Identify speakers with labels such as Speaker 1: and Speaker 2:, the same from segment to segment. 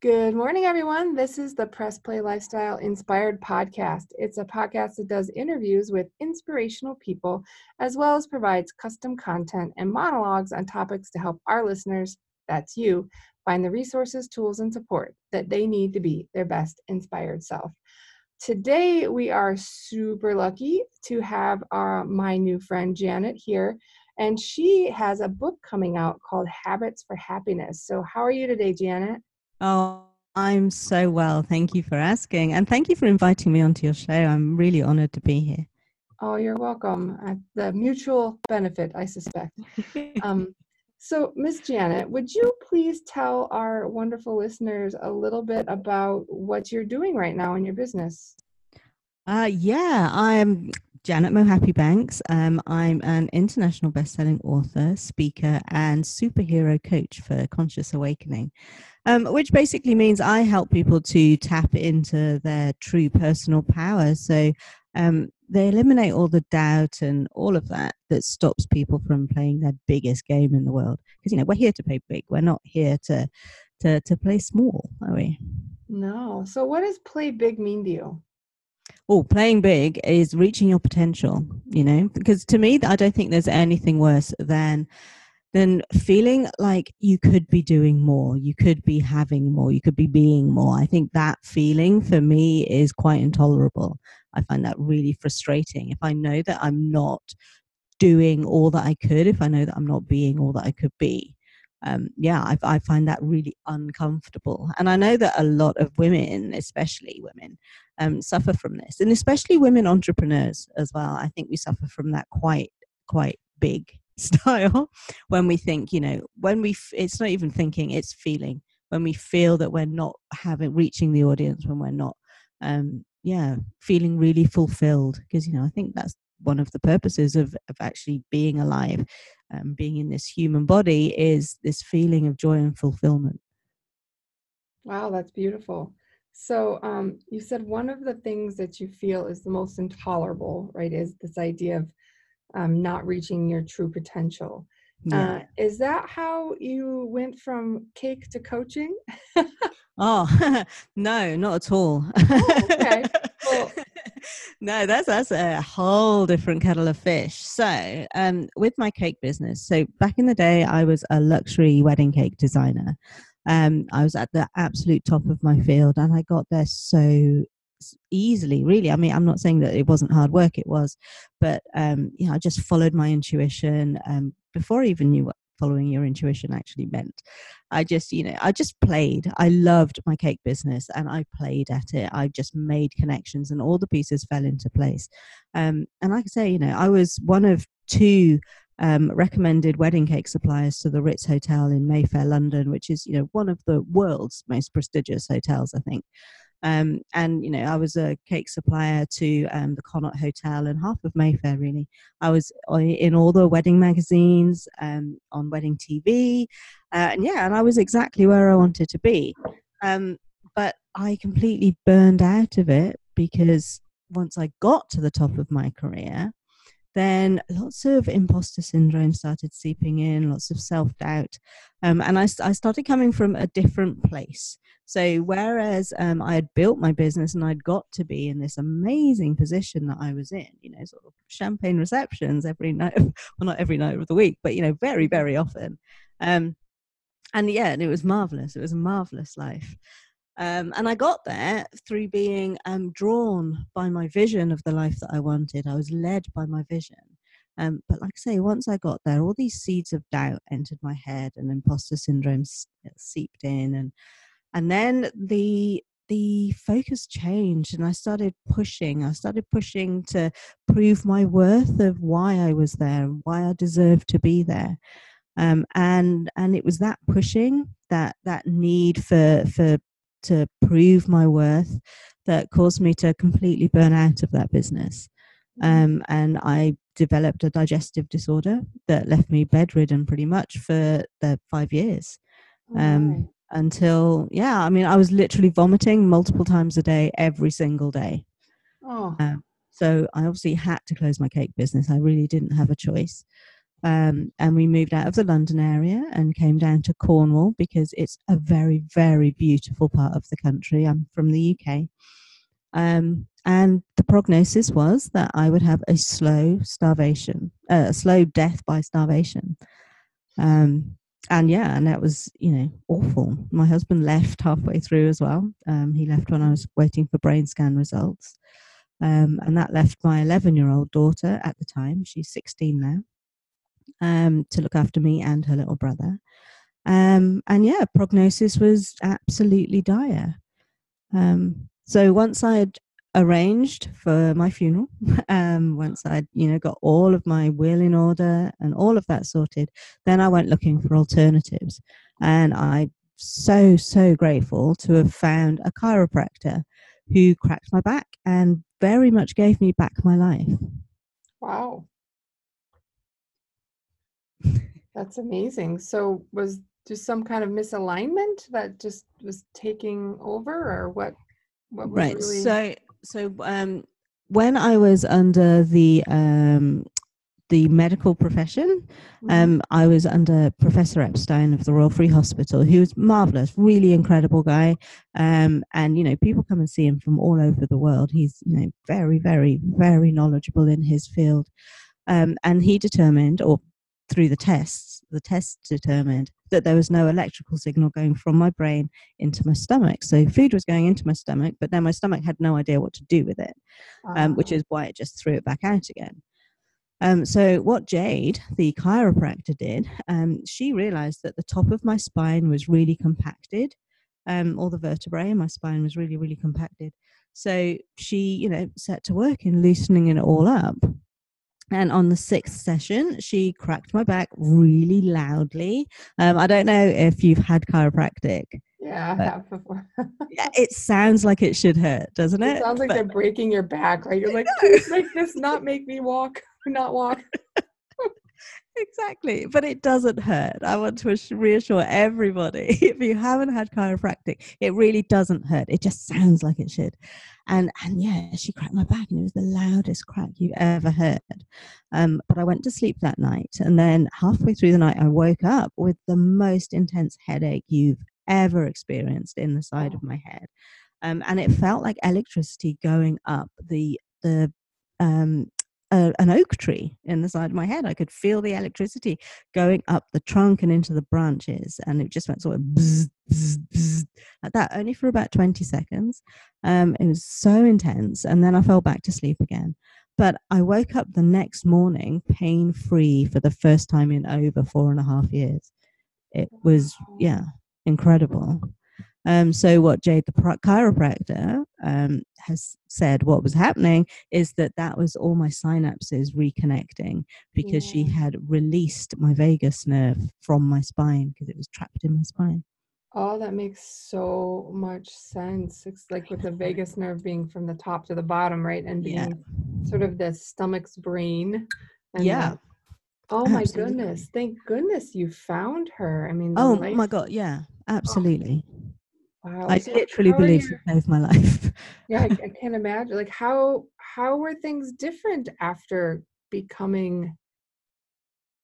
Speaker 1: Good morning, everyone. This is the Press Play Lifestyle Inspired podcast. It's a podcast that does interviews with inspirational people, as well as provides custom content and monologues on topics to help our listeners, that's you, find the resources, tools, and support that they need to be their best inspired self. Today, we are super lucky to have our, my new friend Janet here, and she has a book coming out called Habits for Happiness. So, how are you today, Janet?
Speaker 2: Oh, I'm so well. Thank you for asking. And thank you for inviting me onto your show. I'm really honored to be here.
Speaker 1: Oh, you're welcome. Uh, the mutual benefit, I suspect. um, so, Miss Janet, would you please tell our wonderful listeners a little bit about what you're doing right now in your business?
Speaker 2: Uh, yeah, I'm Janet Mohapi-Banks. Um, I'm an international best-selling author, speaker, and superhero coach for conscious awakening um, which basically means I help people to tap into their true personal power. So um, they eliminate all the doubt and all of that that stops people from playing their biggest game in the world. Because you know we're here to play big. We're not here to to to play small, are we?
Speaker 1: No. So what does play big mean to you?
Speaker 2: Oh, playing big is reaching your potential. You know, because to me, I don't think there's anything worse than than feeling like you could be doing more, you could be having more, you could be being more. I think that feeling for me is quite intolerable. I find that really frustrating. If I know that I'm not doing all that I could, if I know that I'm not being all that I could be, um, yeah, I, I, find that really uncomfortable. And I know that a lot of women, especially women, um, suffer from this, and especially women entrepreneurs as well. I think we suffer from that quite, quite big style when we think you know when we f- it's not even thinking it's feeling. When we feel that we're not having reaching the audience when we're not um yeah feeling really fulfilled. Because you know i think that's one of the purposes of of actually being alive um, being in this human body is this feeling of joy and fulfillment.
Speaker 1: Wow that's beautiful so um, you said one of the things that you feel is the most intolerable right is this idea of um, not reaching your true potential. Yeah. Uh, is that how you went from cake to coaching?
Speaker 2: oh no, not at all. Oh, okay. Well, no, that's that's a whole different kettle of fish. So, um, with my cake business, so back in the day, I was a luxury wedding cake designer. Um, I was at the absolute top of my field, and I got there so easily really. I mean i'm not saying that it wasn't hard work it was but um you know i just followed my intuition um before i even knew what following your intuition actually meant. I just you know i just played. I loved my cake business and i played at it. I just made connections and all the pieces fell into place. Um and like i say you know i was one of two um, recommended wedding cake suppliers to the Ritz Hotel in Mayfair, London, which is you know one of the world's most prestigious hotels, I think. Um, and you know, I was a cake supplier to um, the Connaught Hotel and half of Mayfair. Really, I was in all the wedding magazines, um, on wedding TV, uh, and yeah, and I was exactly where I wanted to be. Um, but I completely burned out of it because once I got to the top of my career, then lots of imposter syndrome started seeping in, lots of self doubt. Um, and I, I, started coming from a different place. So, whereas um, I had built my business and I'd got to be in this amazing position that I was in, you know, sort of champagne receptions every night, well, not every night of the week, but, you know, very, very often. Um, and yeah, and it was marvelous. It was a marvelous life. Um, and I got there through being um, drawn by my vision of the life that I wanted. I was led by my vision. Um, but like I say, once I got there, all these seeds of doubt entered my head, and imposter syndrome seeped in, and and then the the focus changed, and I started pushing. I started pushing to prove my worth of why I was there, and why I deserved to be there. Um, and and it was that pushing that that need for for to prove my worth that caused me to completely burn out of that business. Mm-hmm. Um, and I developed a digestive disorder that left me bedridden pretty much for the five years. Um, Until, yeah, I mean, I was literally vomiting multiple times a day, every single day. Oh. Um, so I obviously had to close my cake business. I really didn't have a choice. Um, and we moved out of the London area and came down to Cornwall because it's a very, very beautiful part of the country. I'm from the UK. Um, and the prognosis was that I would have a slow starvation, uh, a slow death by starvation. Um, and yeah, and that was, you know, awful. My husband left halfway through as well. Um, he left when I was waiting for brain scan results. Um, and that left my 11 year old daughter at the time, she's 16 now, um, to look after me and her little brother. Um, and yeah, prognosis was absolutely dire. Um, so once I'd arranged for my funeral, um, once I'd you know got all of my will in order and all of that sorted, then I went looking for alternatives, and I'm so so grateful to have found a chiropractor who cracked my back and very much gave me back my life.
Speaker 1: Wow. That's amazing. So was just some kind of misalignment that just was taking over or what what
Speaker 2: right. Really... So so um when I was under the um the medical profession. Mm-hmm. Um, I was under Professor Epstein of the Royal Free Hospital, who was marvelous, really incredible guy. Um, and you know, people come and see him from all over the world. He's you know very, very, very knowledgeable in his field. Um, and he determined, or through the tests, the tests determined that there was no electrical signal going from my brain into my stomach. So food was going into my stomach, but then my stomach had no idea what to do with it, um, which ah. is why it just threw it back out again. Um, so, what Jade, the chiropractor, did, um, she realized that the top of my spine was really compacted. Um, all the vertebrae in my spine was really, really compacted. So, she, you know, set to work in loosening it all up. And on the sixth session, she cracked my back really loudly. Um, I don't know if you've had chiropractic.
Speaker 1: Yeah, I have before.
Speaker 2: yeah, it sounds like it should hurt, doesn't it?
Speaker 1: It sounds like but, they're breaking your back. Right? You're like, please make this not make me walk not walk.
Speaker 2: exactly but it doesn't hurt. I want to reassure everybody if you haven't had chiropractic it really doesn't hurt. It just sounds like it should. And and yeah she cracked my back and it was the loudest crack you've ever heard. Um, but i went to sleep that night and then halfway through the night i woke up with the most intense headache you've ever experienced in the side of my head. Um, and it felt like electricity going up the the um, a, an oak tree in the side of my head. I could feel the electricity going up the trunk and into the branches, and it just went sort of bzz, bzz, bzz, like that, only for about 20 seconds. Um, it was so intense, and then I fell back to sleep again. But I woke up the next morning pain free for the first time in over four and a half years. It was, yeah, incredible. Um, so what Jade, the chiropractor, um, has said what was happening is that that was all my synapses reconnecting because yeah. she had released my vagus nerve from my spine because it was trapped in my spine.
Speaker 1: Oh, that makes so much sense. It's like with the vagus nerve being from the top to the bottom, right? And being yeah. sort of the stomach's brain.
Speaker 2: yeah. The,
Speaker 1: oh my goodness. Thank goodness you found her. I mean,
Speaker 2: oh life- my God. Yeah, oh. absolutely. Oh. Wow. I so literally believe she saved my life.
Speaker 1: yeah, I, I can't imagine. Like how how were things different after becoming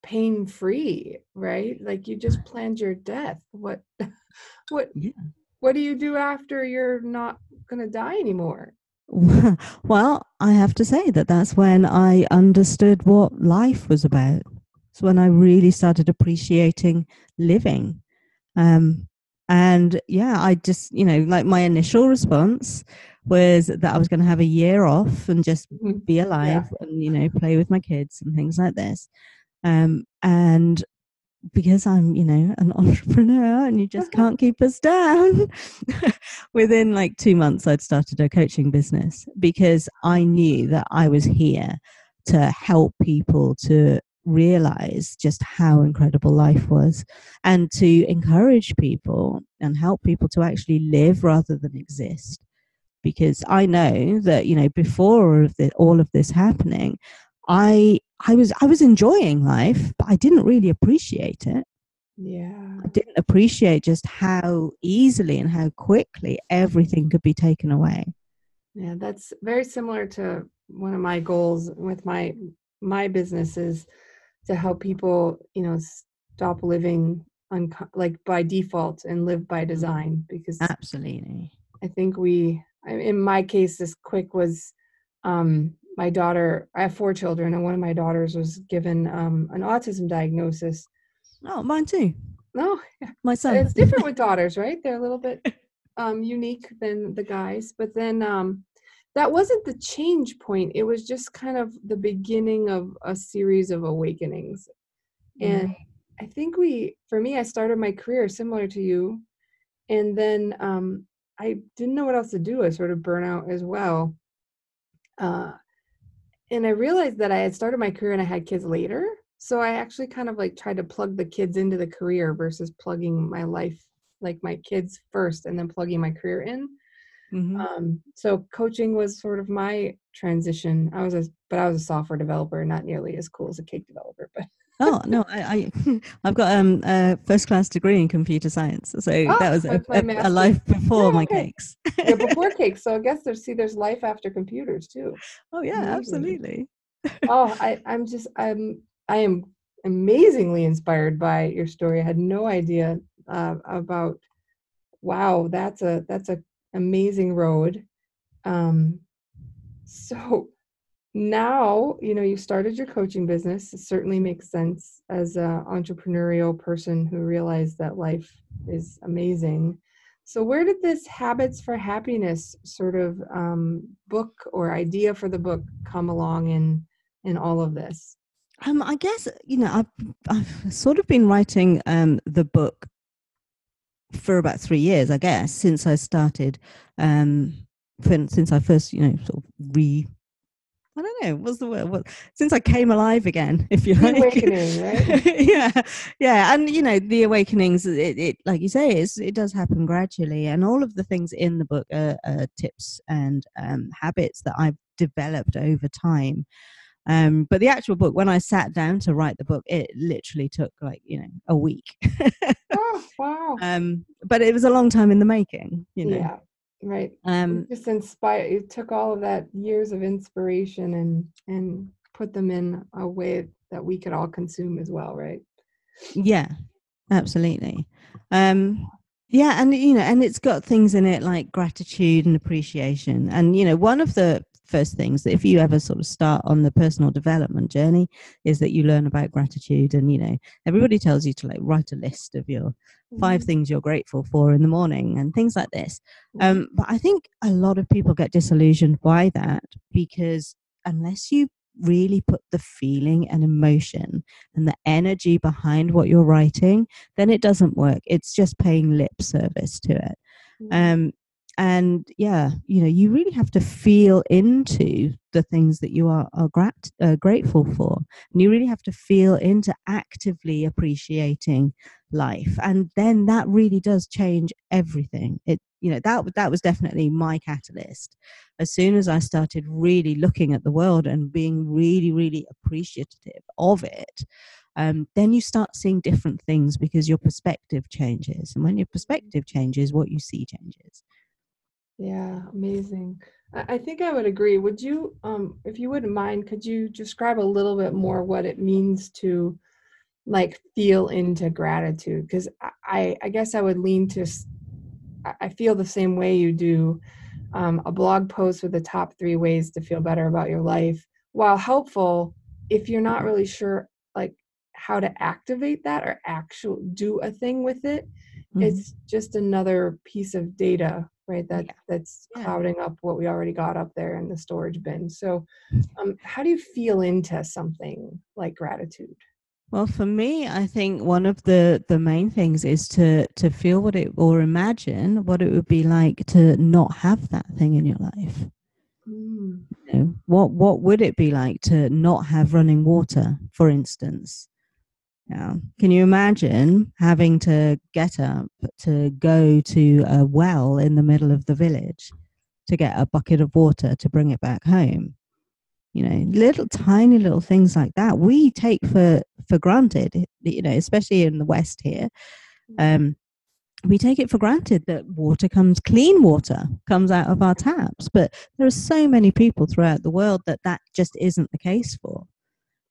Speaker 1: pain free, right? Like you just planned your death. What what yeah. what do you do after you're not going to die anymore?
Speaker 2: Well, I have to say that that's when I understood what life was about. It's when I really started appreciating living. Um, and yeah, I just, you know, like my initial response was that I was going to have a year off and just mm-hmm. be alive yeah. and, you know, play with my kids and things like this. Um, and because I'm, you know, an entrepreneur and you just can't keep us down, within like two months, I'd started a coaching business because I knew that I was here to help people to realize just how incredible life was and to encourage people and help people to actually live rather than exist. Because i know that you know before all of, the, all of this happening i i was i was enjoying life but i didn't really appreciate it.
Speaker 1: Yeah.
Speaker 2: I didn't appreciate just how easily and how quickly everything could be taken away.
Speaker 1: Yeah that's very similar to one of my goals with my my business is to help people, you know, stop living un- like by default and live by mm-hmm. design because
Speaker 2: absolutely.
Speaker 1: I think we, in my case, this quick was um, my daughter. I have four children, and one of my daughters was given um, an autism diagnosis.
Speaker 2: Oh, mine too.
Speaker 1: No,
Speaker 2: my son.
Speaker 1: It's different with daughters, right? They're a little bit um, unique than the guys, but then um, that wasn't the change point. It was just kind of the beginning of a series of awakenings, and mm. I think we, for me, I started my career similar to you, and then um, I didn't know what else to do. I sort of burnout as well. Uh, and I realized that I had started my career and I had kids later. So I actually kind of like tried to plug the kids into the career versus plugging my life, like my kids first and then plugging my career in. Mm-hmm. Um, so coaching was sort of my transition. I was a, but I was a software developer, not nearly as cool as a cake developer, but
Speaker 2: oh no, I, I have got um, a first class degree in computer science, so oh, that was a, a, a, life before my cakes.
Speaker 1: yeah, before cakes. So I guess there's see there's life after computers too.
Speaker 2: Oh yeah, Amazing. absolutely.
Speaker 1: oh, I I'm just I'm I am amazingly inspired by your story. I had no idea uh, about. Wow, that's a that's a amazing road. Um, so now you know you started your coaching business. It certainly makes sense as an entrepreneurial person who realized that life is amazing. So where did this habits for happiness sort of um, book or idea for the book come along in in all of this?
Speaker 2: Um, i guess you know i've, I've sort of been writing um, the book for about three years i guess since i started um, since i first you know sort of re I don't know what's the word. What, since I came alive again, if you like.
Speaker 1: Awakening, right?
Speaker 2: yeah, yeah, and you know the awakenings. It, it, like you say, it does happen gradually, and all of the things in the book are, are tips and um, habits that I've developed over time. Um, but the actual book, when I sat down to write the book, it literally took like you know a week.
Speaker 1: oh wow!
Speaker 2: Um, but it was a long time in the making. You know.
Speaker 1: Yeah. Right. Um, just inspire. You took all of that years of inspiration and and put them in a way that we could all consume as well, right?
Speaker 2: Yeah, absolutely. Um, yeah, and you know, and it's got things in it like gratitude and appreciation. And you know, one of the first things that if you ever sort of start on the personal development journey is that you learn about gratitude and you know everybody tells you to like write a list of your five mm-hmm. things you're grateful for in the morning and things like this mm-hmm. um, but i think a lot of people get disillusioned by that because unless you really put the feeling and emotion and the energy behind what you're writing then it doesn't work it's just paying lip service to it mm-hmm. um, and yeah you know you really have to feel into the things that you are, are grat- uh, grateful for. And you really have to feel into actively appreciating life. And then that really does change everything. It you know that that was definitely my catalyst. As soon as i started really looking at the world and being really really appreciative of it um, then you start seeing different things because your perspective changes. And when your perspective changes what you see changes
Speaker 1: yeah, amazing. I, think I would agree. Would you, um, if you wouldn't mind, could you describe a little bit more what it means to like feel into gratitude? Because I, I guess I would lean to, I feel the same way you do. Um, a blog post with the top three ways to feel better about your life, while helpful, if you're not really sure like how to activate that or actually do a thing with it, mm-hmm. it's just another piece of data right that yeah. that's yeah. clouding up what we already got up there in the storage bin so um, how do you feel into something like gratitude
Speaker 2: well for me i think one of the the main things is to to feel what it or imagine what it would be like to not have that thing in your life mm. you know, what what would it be like to not have running water for instance yeah. Can you imagine having to get up to go to a well in the middle of the village to get a bucket of water to bring it back home? You know, little tiny little things like that we take for for granted. You know, especially in the West here, um, we take it for granted that water comes clean water comes out of our taps. But there are so many people throughout the world that that just isn't the case for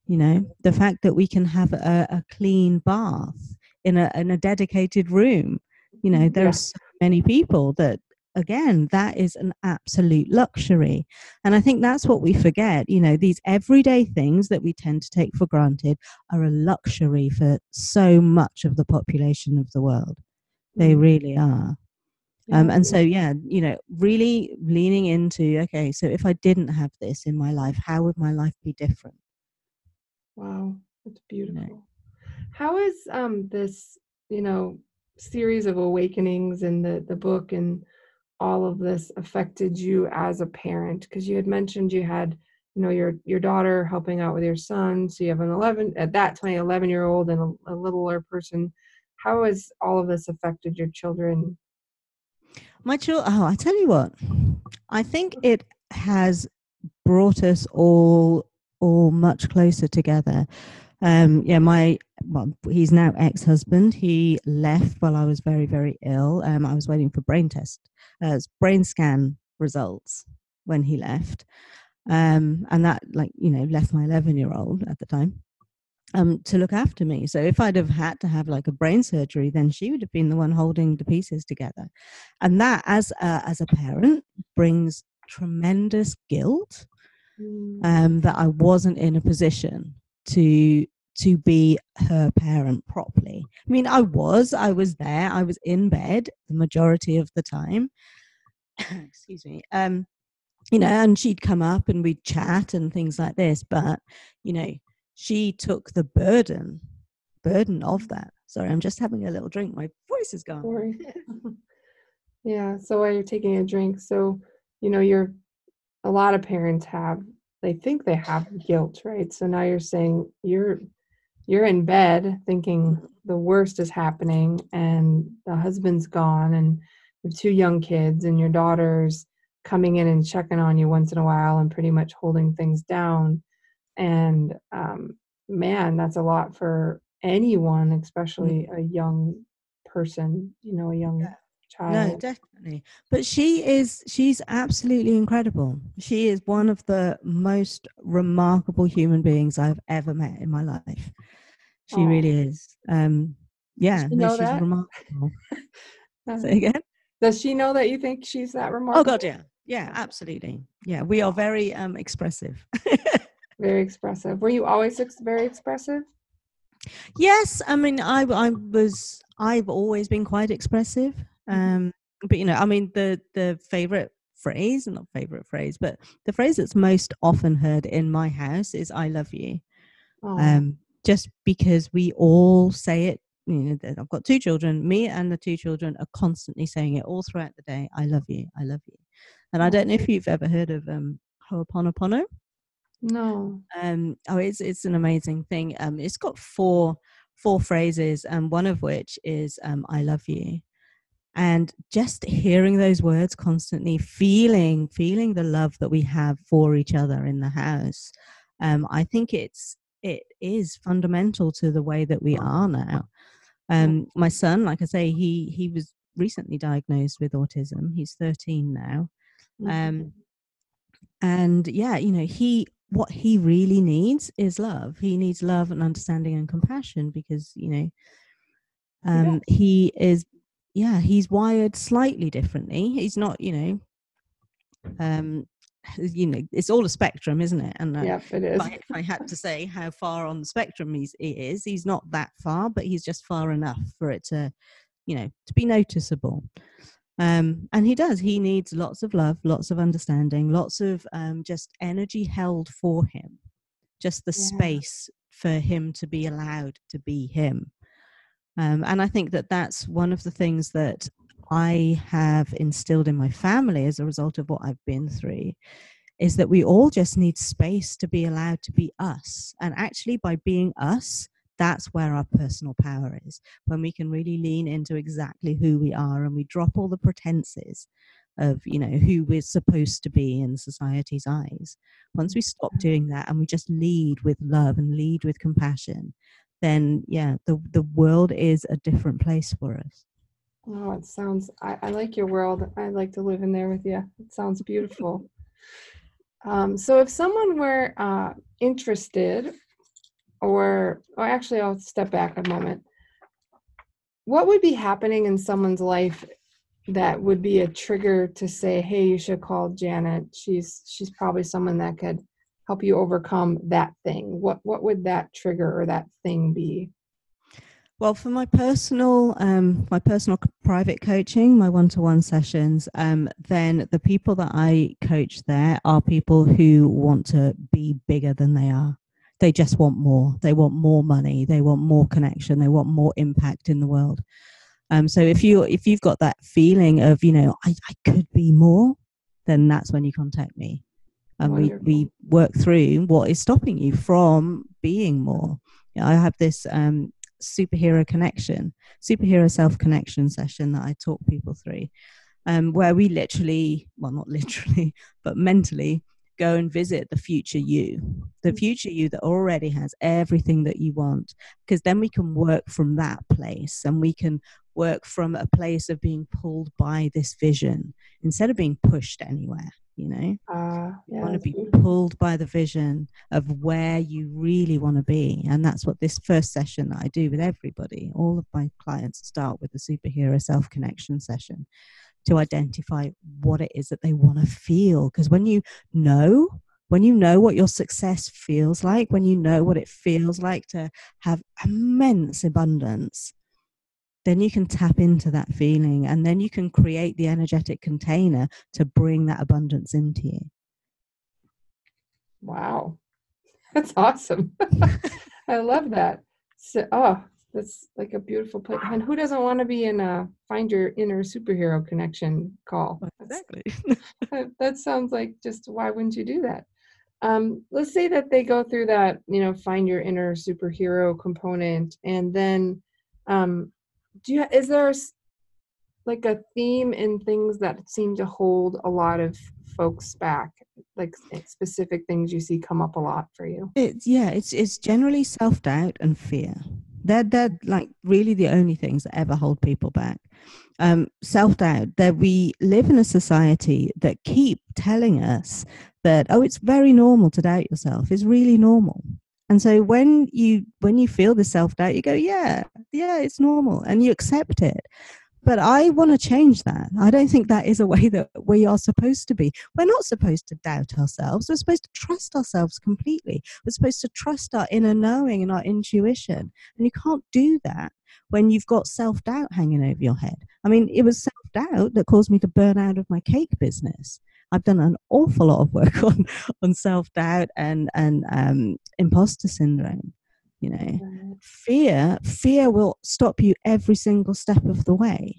Speaker 2: you know the fact that we can have a, a clean bath in a, in a dedicated room. You know mm, there's yeah. so many people that again that is an absolute luxury. And i think that's what we forget. You know these everyday things that we tend to take for granted are a luxury for so much of the population of the world. They mm. really are. Um, and so yeah you know really leaning into okay so if i didn't have this in my life how would my life be different
Speaker 1: wow that's beautiful. How is um this you know series of awakenings in the the book and all of this affected you as a parent? Because you had mentioned you had you know your your daughter helping out with your son so you have an 11 at that time 11 year old and a, a littler person. How has all of this affected your children?
Speaker 2: My children oh i tell you what i think it has brought us all all much closer together um, yeah, my well, he's now ex-husband. He left while I was very, very ill. Um, I was waiting for brain test, uh, brain scan results when he left, um, and that, like you know, left my eleven-year-old at the time um, to look after me. So if I'd have had to have like a brain surgery, then she would have been the one holding the pieces together, and that, as a, as a parent, brings tremendous guilt. Um, that I wasn't in a position to to be her parent properly. I mean, I was, I was there, I was in bed the majority of the time. Excuse me. Um, you know, and she'd come up and we'd chat and things like this, but you know, she took the burden, burden of that. Sorry, I'm just having a little drink. My voice is gone. Sorry.
Speaker 1: yeah. So while you're taking a drink, so you know, you're a lot of parents have they think they have guilt, right? So now you're saying you're you're in bed thinking the worst is happening and the husband's gone and you have two young kids and your daughter's coming in and checking on you once in a while and pretty much holding things down and um, man that's a lot for anyone especially mm. a young person you know a young yeah. Child
Speaker 2: no definitely but she is she's absolutely incredible she is one of the most remarkable human beings i've ever met in my life she oh. really is. Um, yeah, no, she's that? remarkable. Say again.
Speaker 1: Does she know that you think she's that remarkable?
Speaker 2: Oh God, yeah, yeah, absolutely. Yeah, we are very um, expressive.
Speaker 1: very expressive. Were you always ex- very expressive?
Speaker 2: Yes, I mean, I I was. I've always been quite expressive. Mm-hmm. Um, but you know, I mean, the the favorite phrase, not favorite phrase, but the phrase that's most often heard in my house is "I love you." Oh. Um, just because we all say it you know i've got two children me and the two children are constantly saying it all throughout the day i love you i love you and i don't know if you've ever heard of um ho'oponopono
Speaker 1: no
Speaker 2: um oh it's it's an amazing thing um it's got four four phrases and one of which is um i love you and just hearing those words constantly feeling feeling the love that we have for each other in the house um i think it's it is fundamental to the way that we are now. Um, my son, like I say, he he was recently diagnosed with autism. He's 13 now. Mm-hmm. Um, and yeah, you know, he what he really needs is love. He needs love and understanding and compassion because you know, um, yeah. he is yeah he's wired slightly differently. He's not you know um you know it's all a spectrum isn't it?
Speaker 1: And uh, yeah it is.
Speaker 2: if I, if I, had to say how far on the spectrum he's, he is he's not that far but he's just far enough for it to you know to be noticeable. Um, and he does. He needs lots of love lots of understanding lots of um, just energy held for him. Just the yeah. space for him to be allowed to be him um, and i think that that's one of the things that I have instilled in my family as a result of what I've been through is that we all just need space to be allowed to be us. And actually, by being us, that's where our personal power is when we can really lean into exactly who we are and we drop all the pretenses of you know who we're supposed to be in society's eyes once we stop doing that and we just lead with love and lead with compassion then yeah the the world is a different place for us
Speaker 1: Oh, it sounds, I, I like your world. I'd like to live in there with you. It sounds beautiful. Um, so, if someone were uh, interested or, or actually, I'll step back a moment. What would be happening in someone's life that would be a trigger to say, "Hey, you should call Janet. She's she's probably someone that could help you overcome that thing." What what would that trigger or that thing be?
Speaker 2: Well, for my personal, um, my personal private coaching, my one-to-one sessions, um, then the people that I coach there are people who want to be bigger than they are. They just want more. They want more money. They want more connection. They want more impact in the world. Um, so if you if you've got that feeling of you know I, I could be more, then that's when you contact me, and we we work through what is stopping you from being more. I have this um, superhero connection, superhero self connection session that I talk people through, um, where we literally, well, not literally, but mentally go and visit the future you, the mm. future you that already has everything that you want, because then we can work from that place and we can work from a place of being pulled by this vision instead of being pushed anywhere you know? Uh, yeah, you want to be pulled by the vision of where you really want to be and that's what this first session that i do with everybody all of my clients start with the superhero self connection session to identify what it is that they want to feel because when you know when you know what your success feels like when you know what it feels like to have immense abundance then you can tap into that feeling and then you can create the energetic container to bring that abundance into you.
Speaker 1: Wow. That's awesome. I love that. So, oh, that's like a beautiful place. And who doesn't want to be in a find your inner superhero connection call?
Speaker 2: Exactly.
Speaker 1: that, that sounds like just why wouldn't you do that? Um, let's say that they go through that, you know, find your inner superhero component, and then um, do you is there like a theme in things that seem to hold a lot of folks back? Like specific things you see come up a lot for you?
Speaker 2: It's yeah it's it's generally self-doubt and fear. They're they're like really the only things that ever hold people back. Um, self-doubt that we live in a society that keep telling us that oh it's very normal to doubt yourself. It's really normal and so when you when you feel the self-doubt, you go, yeah, yeah, it's normal and you accept it. But I want to change that. I don't think that is a way that we are supposed to be. We're not supposed to doubt ourselves. We're supposed to trust ourselves completely. We're supposed to trust our inner knowing and our intuition. And you can't do that when you've got self doubt hanging over your head. I mean, it was self doubt that caused me to burn out of my cake business. I've done an awful lot of work on on self doubt and and um, imposter syndrome. You know, fear fear will stop you every single step of the way.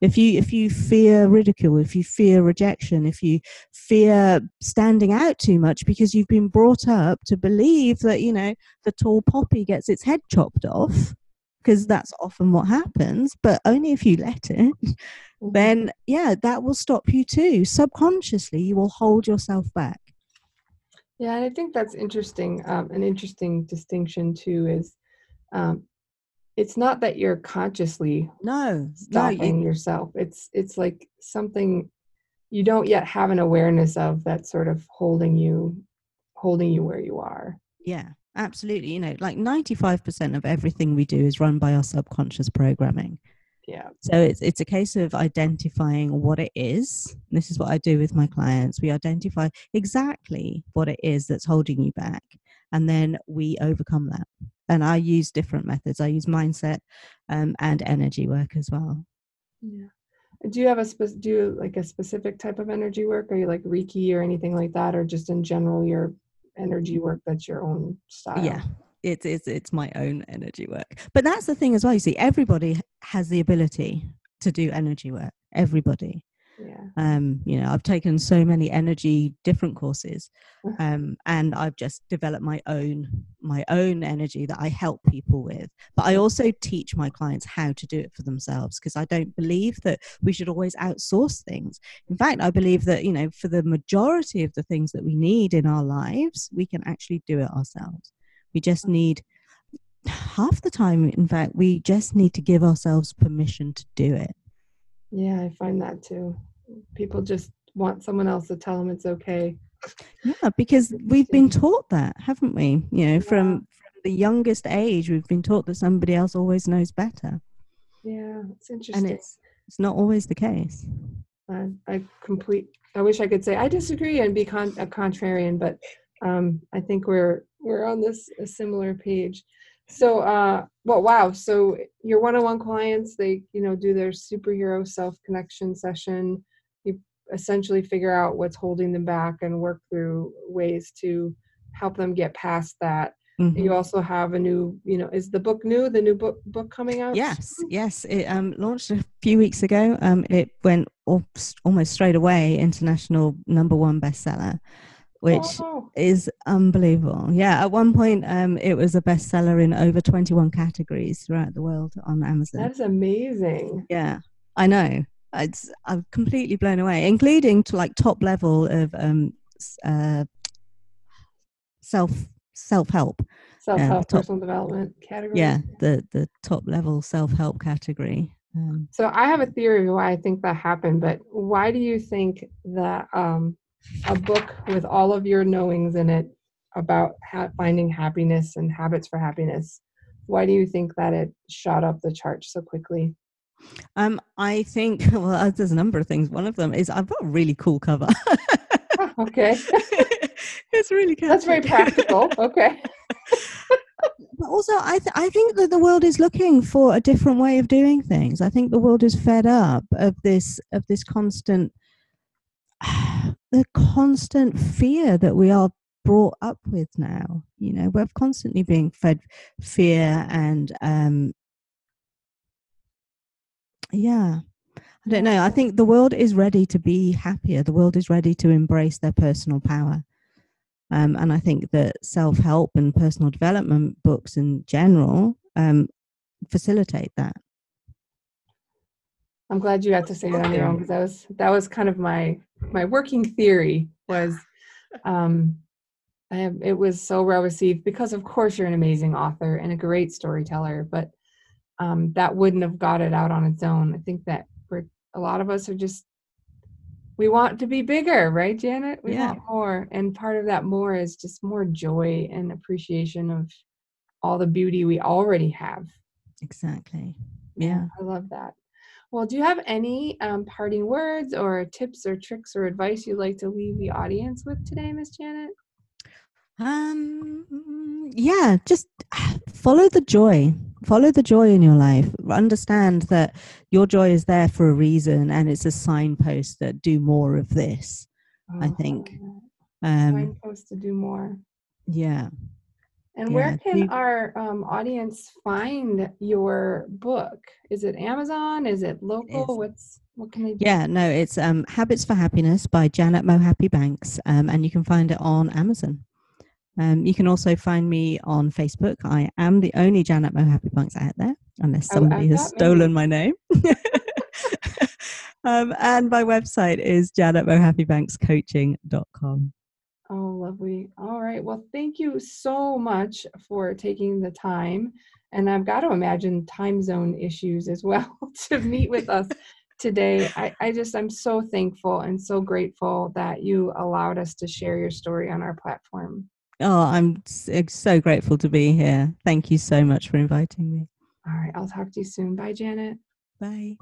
Speaker 2: If you if you fear ridicule, if you fear rejection, if you fear standing out too much because you've been brought up to believe that you know the tall poppy gets its head chopped off, because that's often what happens, but only if you let it. Then yeah, that will stop you too. Subconsciously, you will hold yourself back.
Speaker 1: Yeah, and I think that's interesting. Um, an interesting distinction too is um, it's not that you're consciously
Speaker 2: no
Speaker 1: stopping
Speaker 2: no, you,
Speaker 1: yourself. It's it's like something you don't yet have an awareness of that's sort of holding you holding you where you are.
Speaker 2: Yeah, absolutely you know like 95% of everything we do is run by our subconscious programming
Speaker 1: yeah.
Speaker 2: So it's it's a case of identifying what it is. This is what i do with my clients. We identify exactly what it is that's holding you back and then we overcome that. And i use different methods. I use mindset um, and energy work as well.
Speaker 1: Yeah. Do you have a spe- do you like a specific type of energy work? Are you like reiki or anything like that or just in general you're energy work that's your own style?
Speaker 2: Yeah it's it's it's my own energy work. But that's the thing as well you see everybody has the ability to do energy work everybody.
Speaker 1: Yeah.
Speaker 2: um you know i've taken so many energy different courses um and i've just developed my own my own energy that i help people with. But i also teach my clients how to do it for themselves because i don't believe that we should always outsource things. In fact i believe that you know for the majority of the things that we need in our lives we can actually do it ourselves we just need half the time in fact we just need to give ourselves permission to do it
Speaker 1: yeah i find that too people just want someone else to tell them it's okay
Speaker 2: yeah because we've been taught that haven't we you know from from the youngest age, we've been taught that somebody else always knows better.
Speaker 1: Yeah, it's interesting.
Speaker 2: And it's it's not always the case.
Speaker 1: I, I complete. I wish I could say I disagree and be con- a contrarian, but um, I think we're we're on this a similar page. So, uh, well, wow. So your one-on-one clients, they you know do their superhero self connection session. You essentially figure out what's holding them back and work through ways to help them get past that Mm-hmm. You also have a new, you know, is the book new? The new book book coming out?
Speaker 2: Yes, yes. It um, launched a few weeks ago. Um, it went almost straight away international number one bestseller, which oh. is unbelievable. Yeah, at one point, um, it was a bestseller in over twenty one categories throughout the world on Amazon.
Speaker 1: That's amazing.
Speaker 2: Yeah, I know. It's I'm completely blown away, including to like top level of um, uh, self self-help
Speaker 1: self-help top, personal development category
Speaker 2: yeah the the top level self-help category
Speaker 1: um, so i have a theory of why i think that happened but why do you think that um, a book with all of your knowings in it about ha- finding happiness and habits for happiness why do you think that it shot up the charts so quickly
Speaker 2: um, I think well, there's a number of things. One of them is I've got a really cool cover.
Speaker 1: okay.
Speaker 2: it's really catchy.
Speaker 1: That's very practical. Okay.
Speaker 2: but also, I th- I think that the world is looking for a different way of doing things. I think the world is fed up of this of this constant the constant fear that we are brought up with now. You know, we're constantly being fed fear and um yeah I don't know. I think the world is ready to be happier. The world is ready to embrace their personal power. Um, and I think that self help and personal development books in general um, facilitate that.
Speaker 1: I'm glad you got to say that on your own because that was that was kind of my my working theory was um, I have, it was so well received because of course you're an amazing author and a great storyteller, but um, that wouldn't have got it out on its own. I think that we're a lot of us are just we want to be bigger, right, Janet? We yeah. want more. And part of that more is just more joy and appreciation of all the beauty we already have.
Speaker 2: Exactly. Yeah.
Speaker 1: I love that. Well, do you have any um, parting words or tips or tricks or advice you'd like to leave the audience with today, Miss Janet?
Speaker 2: Um, yeah, just follow the joy. Follow the joy in your life. Understand that your joy is there for a reason, and it's a signpost that do more of this. Oh, I think.
Speaker 1: Um, signpost to do more.
Speaker 2: Yeah.
Speaker 1: And yeah. where can our um, audience find your book? Is it Amazon? Is it local? It What's what can they do?
Speaker 2: Yeah, no, it's um, Habits for Happiness by Janet Mohapi-Banks, um, and you can find it on Amazon. Um, you can also find me on Facebook. I am the only Janet Mohapi-Banks out there, unless oh, somebody has stolen my name. um, and my website is janetmohapibankscoaching.com.
Speaker 1: Oh, lovely. All right. Well, thank you so much for taking the time. And I've got to imagine time zone issues as well to meet with us today. I, I just, I'm so thankful and so grateful that you allowed us to share your story on our platform.
Speaker 2: Oh, I'm so grateful to be here. Thank you so much for inviting me.
Speaker 1: All right. I'll talk to you soon. Bye, Janet.
Speaker 2: Bye.